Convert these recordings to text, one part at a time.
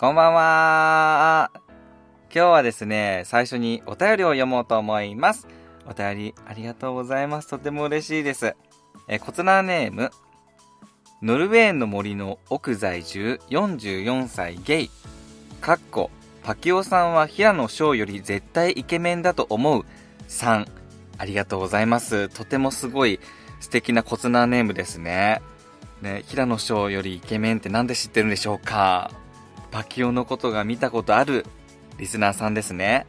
こんばんは。今日はですね、最初にお便りを読もうと思います。お便りありがとうございます。とても嬉しいです。えコツナーネーム、ノルウェーの森の奥在住44歳ゲイ。かっこ、パキオさんは平野翔より絶対イケメンだと思う。3。ありがとうございます。とてもすごい素敵なコツナーネームですね。ね、平野翔よりイケメンって何で知ってるんでしょうか？パキオのことが見たことあるリスナーさんですね。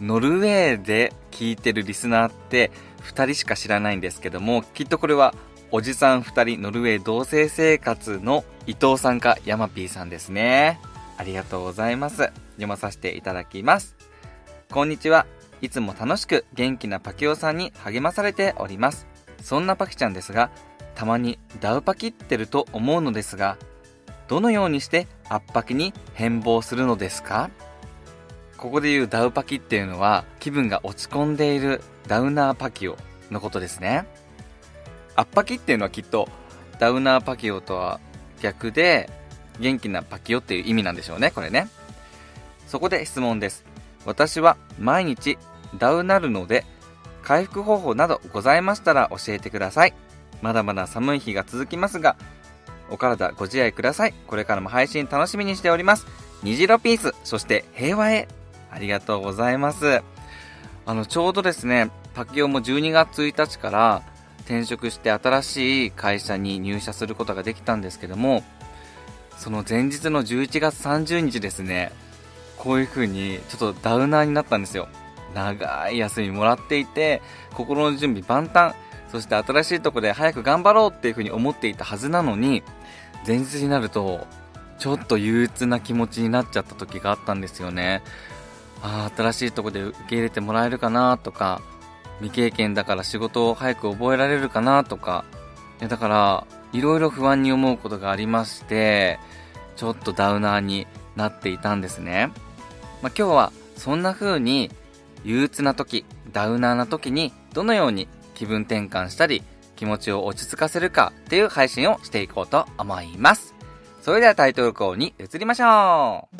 ノルウェーで聞いてるリスナーって2人しか知らないんですけども、きっとこれはおじさん2人ノルウェー同棲生活の伊藤さんかヤマピーさんですね。ありがとうございます。読まさせていただきます。こんにちは。いつも楽しく元気なパキオさんに励まされております。そんなパキちゃんですが、たまにダウパキってると思うのですが、どのようにして圧迫に変貌するのですか？ここで言うダウパキっていうのは気分が落ち込んでいるダウナーパキオのことですね。圧迫っていうのはきっとダウナーパキオとは逆で元気なパキオっていう意味なんでしょうね、これね。そこで質問です。私は毎日ダウなるので、回復方法などございましたら教えてください。まだまだ寒い日が続きますが、お体ご自愛ください。これからも配信楽しみにしております。虹色ピース、そして平和へ。ありがとうございます。あの、ちょうどですね、パキオも12月1日から転職して新しい会社に入社することができたんですけども、その前日の11月30日ですね、こういう風にちょっとダウナーになったんですよ。長い休みもらっていて、心の準備万端、そして新しいとこで早く頑張ろうっていう風に思っていたはずなのに、前日になると、ちょっと憂鬱な気持ちになっちゃった時があったんですよね。ああ、新しいとこで受け入れてもらえるかなとか、未経験だから仕事を早く覚えられるかなとか、いやだから、いろいろ不安に思うことがありまして、ちょっとダウナーになっていたんですね。まあ、今日はそんな風に憂鬱な時、ダウナーな時にどのように気分転換したり気持ちを落ち着かせるかっていう配信をしていこうと思います。それではタイトルコールに移りましょう。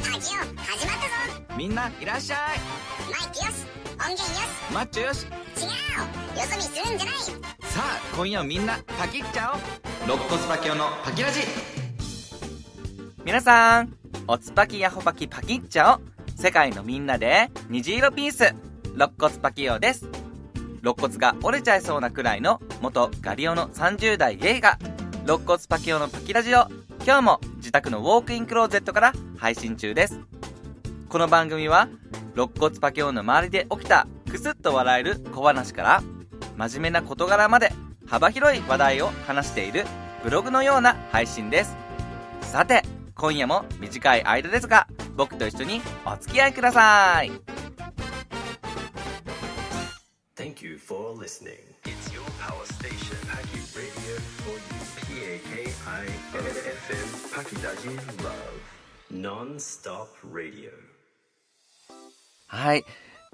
始まったぞ。みんないらっしゃい。マイクよし。音源よし。マッチョよし。違うよ。そ見するんじゃない。さあ今夜みんなパキっちゃおう肋骨パキオのパキラジ。皆さんおつぱきやほパキパキっちゃお世界のみんなで虹色ピース。肋骨パキオです肋骨が折れちゃいそうなくらいの元ガリオの30代ゲイが肋骨パキオのパキラジオ今日も自宅のウォークインクローゼットから配信中です。この番組は肋骨パキオの周りで起きたクスッと笑える小話から真面目な事柄まで幅広い話題を話しているブログのような配信です。さて今夜も短い間ですが僕と一緒にお付き合いください。Thank you for listening. It's your power station, Paki Radio for you. P-A-K-I-N-F-M, Paki Daji Love. Non-stop radio. はい。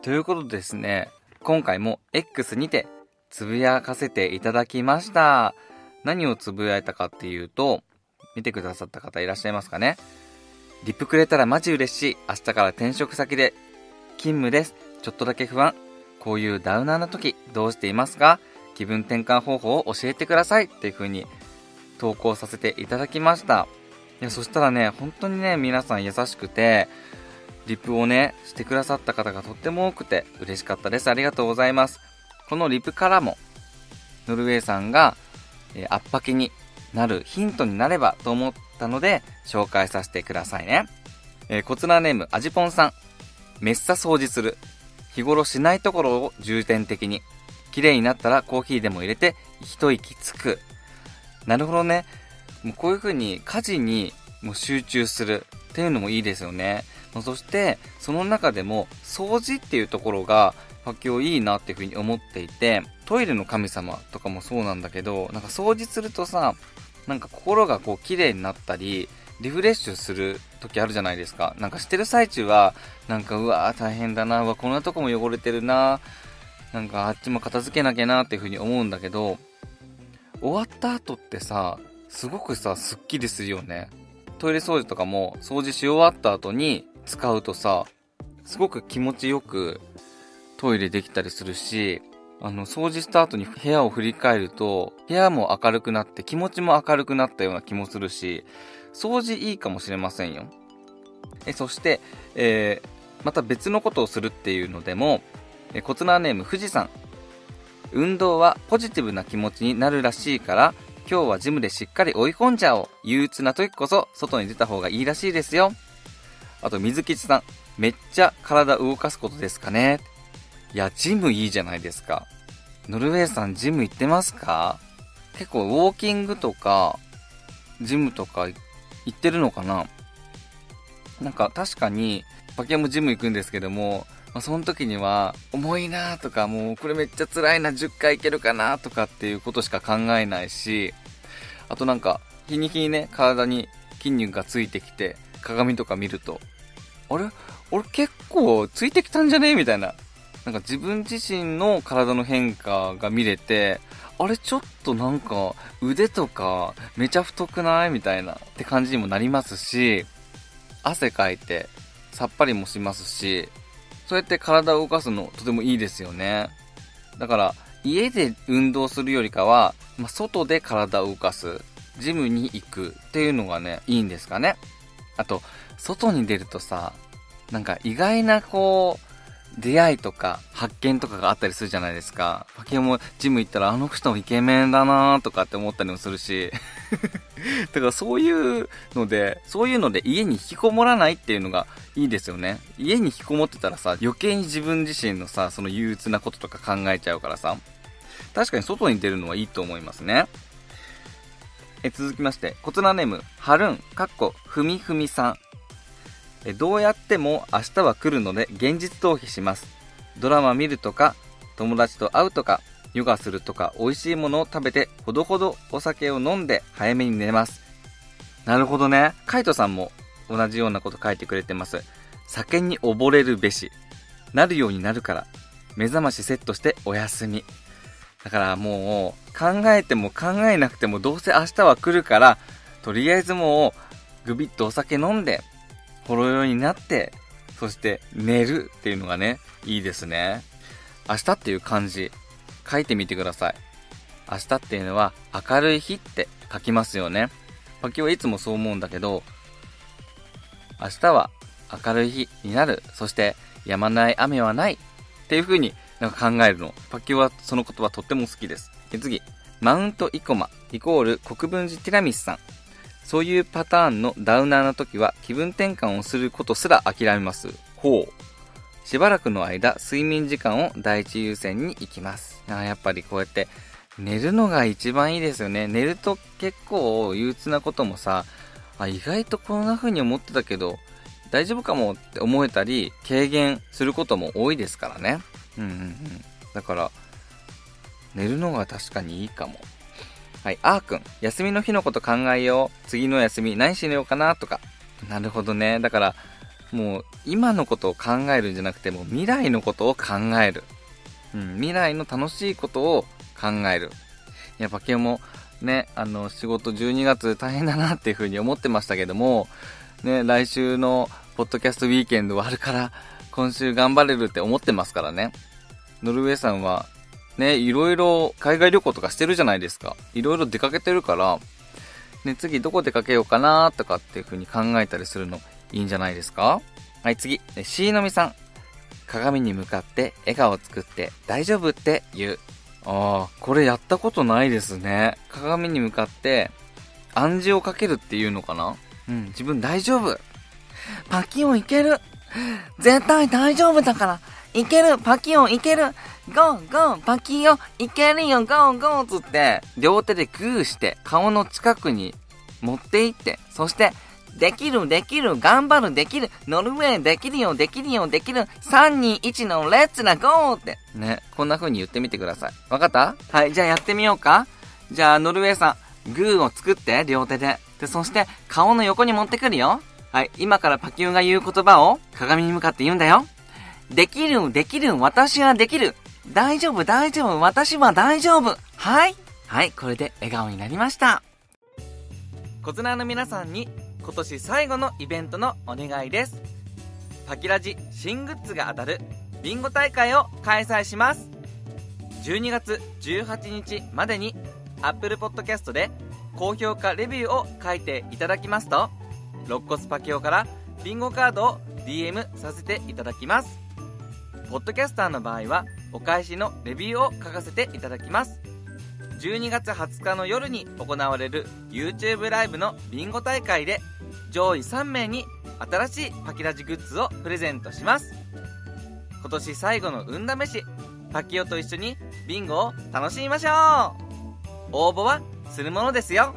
ということでですね、今回も X にてつぶやかせていただきました。何をつぶやいたかっていうと、見てくださった方いらっしゃいますかねリップくれたらマジ嬉しい。明日から転職先で勤務です。ちょっとだけ不安。こういうダウナーな時どうしていますか？気分転換方法を教えてくださいっていう風に投稿させていただきました。いや、そしたらね、本当にね、皆さん優しくて、リプをね、してくださった方がとっても多くて嬉しかったです。ありがとうございます。このリプからも、ノルウェーさんが、えー、圧迫になるヒントになればと思ったので、紹介させてくださいね。えー、こちらネーム、アジポンさん。めっさ掃除する。日頃しないところを重点的に。綺麗になったらコーヒーでも入れて、一息つく。なるほどね。もうこういう風に家事にもう集中するっていうのもいいですよね。そして、その中でも掃除っていうところが、発狂いいなっていう風に思っていて、トイレの神様とかもそうなんだけど、なんか掃除するとさ、なんか心がこう綺麗になったり、リフレッシュする時あるじゃないですか。なんかしてる最中は、なんかうわー大変だな、うわこんなとこも汚れてるな、なんかあっちも片付けなきゃなっていう風に思うんだけど、終わった後ってさ、すごくさ、スッキリするよね。トイレ掃除とかも掃除し終わった後に使うとさ、すごく気持ちよくトイレできたりするし、あの、掃除した後に部屋を振り返ると、部屋も明るくなって気持ちも明るくなったような気もするし、掃除いいかもしれませんよ。え、そして、えー、また別のことをするっていうのでも、え、コツナーネーム富士山。運動はポジティブな気持ちになるらしいから、今日はジムでしっかり追い込んじゃおう。憂鬱な時こそ外に出た方がいいらしいですよ。あと、水吉さん。めっちゃ体動かすことですかねいや、ジムいいじゃないですか。ノルウェーさんジム行ってますか？結構ウォーキングとか、ジムとか行っ言ってるのかな？なんか確かに、パケもジム行くんですけども、まあ、その時には、重いなとか、もうこれめっちゃ辛いな、10回いけるかなとかっていうことしか考えないし、あとなんか、日に日にね、体に筋肉がついてきて、鏡とか見ると、あれ？俺結構ついてきたんじゃね？みたいな。なんか自分自身の体の変化が見れて、あれちょっとなんか腕とかめちゃ太くない？みたいなって感じにもなりますし、汗かいてさっぱりもしますし、そうやって体を動かすのとてもいいですよね。だから家で運動するよりかは、まあ、外で体を動かす、ジムに行くっていうのがね、いいんですかね。あと、外に出るとさ、なんか意外なこう、出会いとか発見とかがあったりするじゃないですか。パケもジム行ったらあの人もイケメンだなーとかって思ったりもするし。だからそういうので、そういうので家に引きこもらないっていうのがいいですよね。家に引きこもってたらさ、余計に自分自身のさ、その憂鬱なこととか考えちゃうからさ。確かに外に出るのはいいと思いますね。え続きまして、コツナネーム、はるん、かっこ、ふみふみさん。どうやっても明日は来るので現実逃避します。ドラマ見るとか、友達と会うとか、ヨガするとか、美味しいものを食べて、ほどほどお酒を飲んで早めに寝ます。なるほどね。カイトさんも同じようなこと書いてくれてます。酒に溺れるべし。なるようになるから。目覚ましセットしてお休み。だからもう、考えても考えなくてもどうせ明日は来るから、とりあえずもう、ぐびっとお酒飲んで、ほろ酔いになって、そして寝るっていうのがね、いいですね。明日っていう漢字、書いてみてください。明日っていうのは明るい日って書きますよね。パキはいつもそう思うんだけど、明日は明るい日になる。そして止まない雨はない。っていう風になんか考えるの。パキはその言葉とっても好きです。次、マウントイコマイコール国分寺ティラミスさん。そういうパターンのダウナーの時は気分転換をすることすら諦めます。ほう。しばらくの間、睡眠時間を第一優先に行きます。あやっぱりこうやって寝るのが一番いいですよね。寝ると結構憂鬱なこともさ、あ、意外とこんな風に思ってたけど、大丈夫かもって思えたり、軽減することも多いですからね。うんうんうん。だから、寝るのが確かにいいかも。はい、あーくん。休みの日のこと考えよう。次の休み何しようかなとか。なるほどね。だから、もう、今のことを考えるんじゃなくて、もう未来のことを考える。うん、未来の楽しいことを考える。やっぱ今日も、ね、あの、仕事12月大変だなっていうふうに思ってましたけども、ね、来週のポッドキャストウィーケンドはあるから、今週頑張れるって思ってますからね。ノルウェーさんはね、いろいろ海外旅行とかしてるじゃないですか。いろいろ出かけてるから、ね、次どこ出かけようかなとかっていう風に考えたりするのいいんじゃないですか？はい、次。しーのみさん。鏡に向かって笑顔を作って大丈夫って言う。ああ、これやったことないですね。鏡に向かって暗示をかけるっていうのかな？うん、自分大丈夫。パキオンいける。絶対大丈夫だから。いけるパキオンいける。 Go go パキオンいけるよ。 Go go つって、両手でグーして顔の近くに持っていって、そして、できるできる。頑張る。できる。ノルウェーできるよ。できるよ。できる。321の Let's な go って。ね、こんな風に言ってみてください。わかった？はい、じゃあやってみようか。じゃあノルウェーさん、グーを作って両手で。で、そして顔の横に持ってくるよ。はい、今からパキュンが言う言葉を鏡に向かって言うんだよ。できるん、できるん、私はできる。大丈夫、大丈夫、私は大丈夫。はい。はい、これで笑顔になりました。コツナーの皆さんに今年最後のイベントのお願いですパキラジ新グッズが当たるビンゴ大会を開催します12月18日までに Apple Podcast で高評価レビューを書いていただきますと肋骨パキオからビンゴカードを DM させていただきますポッドキャスターの場合はお返しのレビューを書かせていただきます。12月20日の夜に行われる YouTube ライブのビンゴ大会で上位3名に新しいパキラジグッズをプレゼントします。今年最後の運試しパキオと一緒にビンゴを楽しみましょう。応募はするものですよ。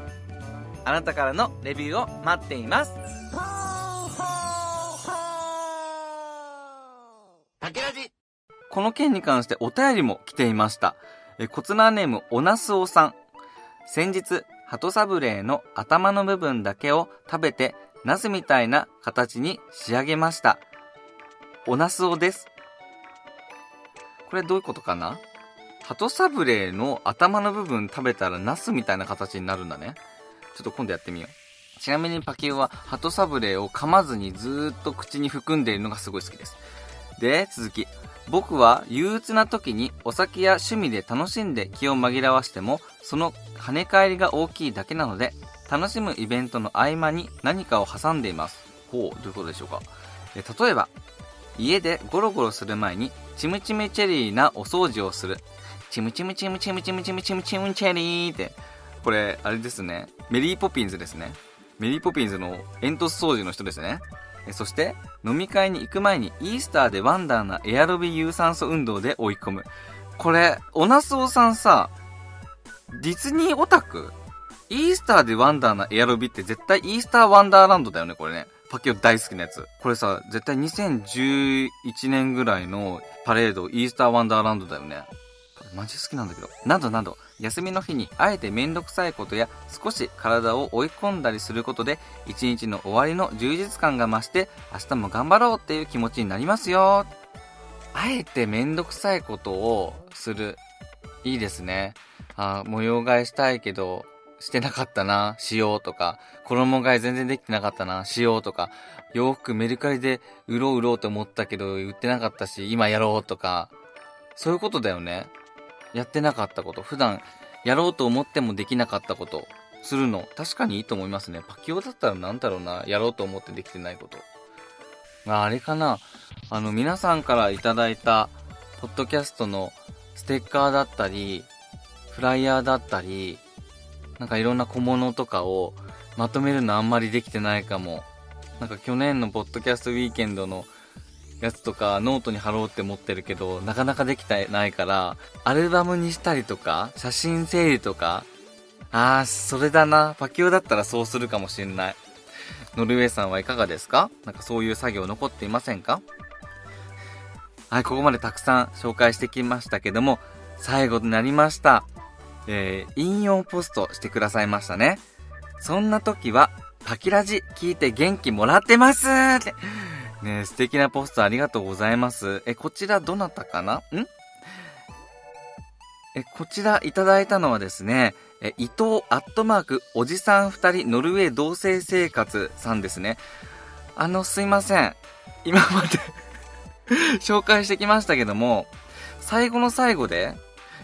あなたからのレビューを待っています。この件に関してお便りも来ていました。え、コツナーネーム、おなすおさん。先日、鳩サブレーの頭の部分だけを食べて、ナスみたいな形に仕上げました。おなすおです。これどういうことかな？鳩サブレーの頭の部分食べたらナスみたいな形になるんだね。ちょっと今度やってみよう。ちなみにパキオは鳩サブレーを噛まずにずーっと口に含んでいるのがすごい好きです。で、続き。僕は憂鬱な時にお酒や趣味で楽しんで気を紛らわしても、その跳ね返りが大きいだけなので、楽しむイベントの合間に何かを挟んでいます。ほう、どういうことでしょうか。え例えば、家でゴロゴロする前に、チムチムチェリーなお掃除をする。チムチムチムチムチムチムチムチムチェリーって、これ、あれですね。メリーポピンズですね。メリーポピンズの煙突掃除の人ですね。そして、飲み会に行く前にイースターでワンダーなエアロビ有酸素運動で追い込む。これ、オナスオさんさ、ディズニーオタク？イースターでワンダーなエアロビって絶対イースターワンダーランドだよね、これね。パキオ大好きなやつ。これさ、絶対2011年ぐらいのパレード、イースターワンダーランドだよね。マジ好きなんだけど。などなど、休みの日にあえてめんどくさいことや少し体を追い込んだりすることで、一日の終わりの充実感が増して、明日も頑張ろうっていう気持ちになりますよ。あえてめんどくさいことをする。いいですね。あ模様替えしたいけど、してなかったな、しようとか、衣替え全然できてなかったな、しようとか、洋服メルカリで売ろう売ろうと思ったけど売ってなかったし、今やろうとか、そういうことだよね。やってなかったこと、普段やろうと思ってもできなかったこと、するの、確かにいいと思いますね。パキオだったらなんだろうな、やろうと思ってできてないこと。ああれかな、あの、皆さんからいただいた、ポッドキャストのステッカーだったり、フライヤーだったり、なんかいろんな小物とかをまとめるのあんまりできてないかも。なんか去年のポッドキャストウィーケンドのやつとかノートに貼ろうって思ってるけど、なかなかできてないから、アルバムにしたりとか、写真整理とか、あー、それだな。パキオだったらそうするかもしんない。ノルウェーさんはいかがですか？なんかそういう作業残っていませんか？はい、ここまでたくさん紹介してきましたけども、最後になりました。えー、引用ポストしてくださいましたね。そんな時は、パキラジ聞いて元気もらってますって。ね素敵なポストありがとうございます。え、こちらどなたかな？ん？え、こちらいただいたのはですね、え、伊藤アットマークおじさん二人ノルウェー同棲生活さんですね。あの、すいません。今まで 紹介してきましたけども、最後の最後で、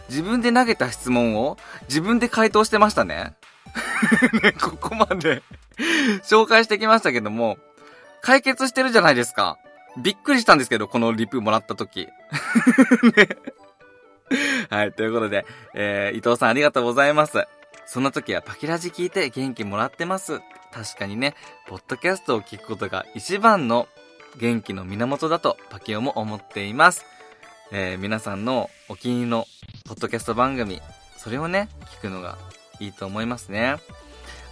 自分で投げた質問を自分で回答してましたね。ね、ここまで 紹介してきましたけども、解決してるじゃないですか。びっくりしたんですけど、このリプもらった時。ねはい、ということで、えー、伊藤さんありがとうございます。そんな時はパキラジ聞いて元気もらってます。確かにね、ポッドキャストを聞くことが一番の元気の源だとパキオも思っています。えー、皆さんのお気に入りのポッドキャスト番組、それをね、聞くのがいいと思いますね。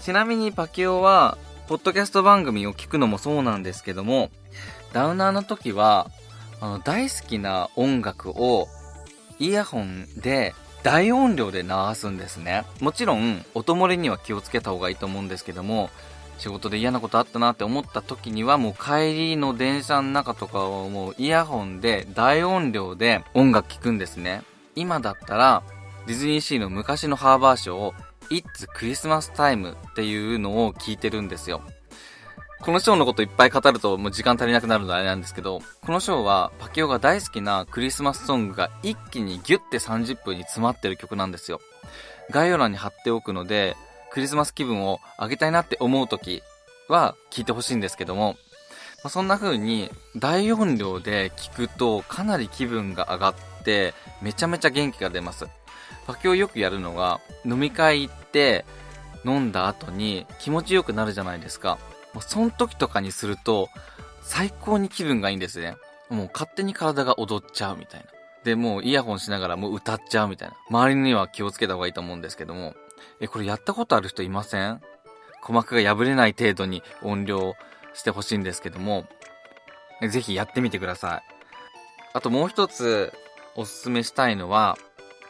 ちなみにパキオは、ポッドキャスト番組を聞くのもそうなんですけども、ダウナーの時は、あの、大好きな音楽を、イヤホンで大音量で流すんですね。もちろん、音漏れには気をつけた方がいいと思うんですけども、仕事で嫌なことあったなって思った時にはもう帰りの電車の中とかをもうイヤホンで大音量で音楽聴くんですね。今だったらディズニーシーの昔のハーバーショーを It's Christmas Time っていうのを聞いてるんですよ。このショーのこといっぱい語るともう時間足りなくなるのであれなんですけど、このショーはパキオが大好きなクリスマスソングが一気にギュッて30分に詰まってる曲なんですよ。概要欄に貼っておくので、クリスマス気分を上げたいなって思う時は聞いてほしいんですけども、まあ、そんな風に大音量で聞くとかなり気分が上がってめちゃめちゃ元気が出ます。パキオよくやるのが飲み会行って飲んだ後に気持ちよくなるじゃないですか。もうその時とかにすると最高に気分がいいんですね。もう勝手に体が踊っちゃうみたいな。で、もうイヤホンしながらもう歌っちゃうみたいな。周りには気をつけた方がいいと思うんですけども。え、これやったことある人いません？鼓膜が破れない程度に音量してほしいんですけども、ぜひやってみてください。あともう一つおすすめしたいのは、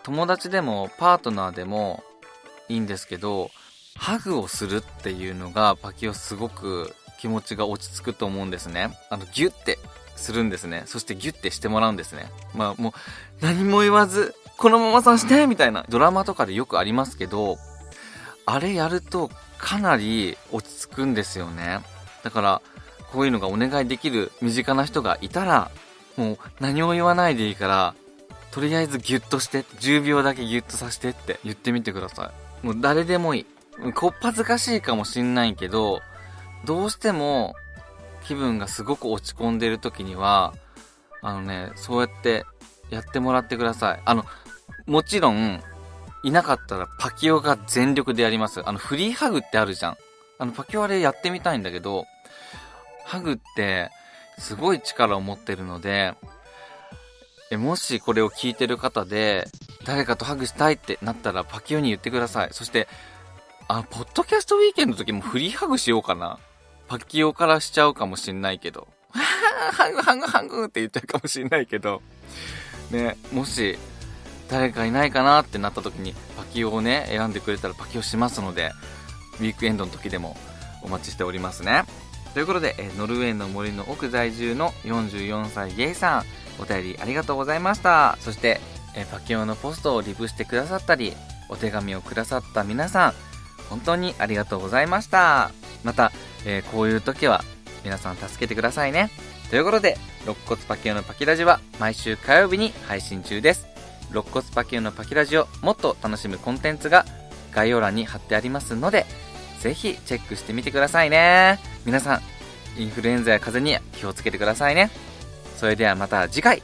友達でもパートナーでもいいんですけど、ハグをするっていうのがパキオすごく気持ちが落ち着くと思うんですね。あの、ギュッてするんですね。そしてギュッてしてもらうんですね。まあもう何も言わず、このままさしてみたいなドラマとかでよくありますけど、あれやるとかなり落ち着くんですよね。だから、こういうのがお願いできる身近な人がいたら、もう何も言わないでいいから、とりあえずギュッとして、10秒だけギュッとさせてって言ってみてください。もう誰でもいい。こっぱずかしいかもしんないけど、どうしても気分がすごく落ち込んでる時には、あのね、そうやってやってもらってください。あの、もちろん、いなかったらパキオが全力でやります。あの、フリーハグってあるじゃん。あの、パキオあれやってみたいんだけど、ハグってすごい力を持ってるので、え、もしこれを聞いてる方で、誰かとハグしたいってなったらパキオに言ってください。そして、あ、ポッドキャストウィーケンドの時もフリーハグしようかな。パキオからしちゃうかもしんないけど。ハグハグハグって言っちゃうかもしんないけど。ね、もし、誰かいないかなってなった時にパキオをね、選んでくれたらパキオしますので、ウィークエンドの時でもお待ちしておりますね。ということで、えノルウェーの森の奥在住の44歳ゲイさん、お便りありがとうございました。そして、えパキオのポストをリプしてくださったり、お手紙をくださった皆さん、本当にありがとうございました。また、えー、こういう時は皆さん助けてくださいね。ということで、肋骨パキオのパキラジは毎週火曜日に配信中です。肋骨パキオのパキラジをもっと楽しむコンテンツが概要欄に貼ってありますので、ぜひチェックしてみてくださいね。皆さん、インフルエンザや風邪に気をつけてくださいね。それではまた次回。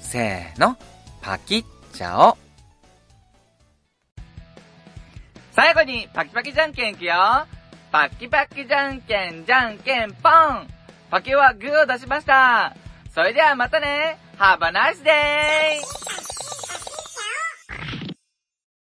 せーの、パキッチャオ。最後にパキパキじゃんけんいくよ。パキパキじゃんけんじゃんけんポン。パキはグーを出しました。それではまたね。Have a nice day!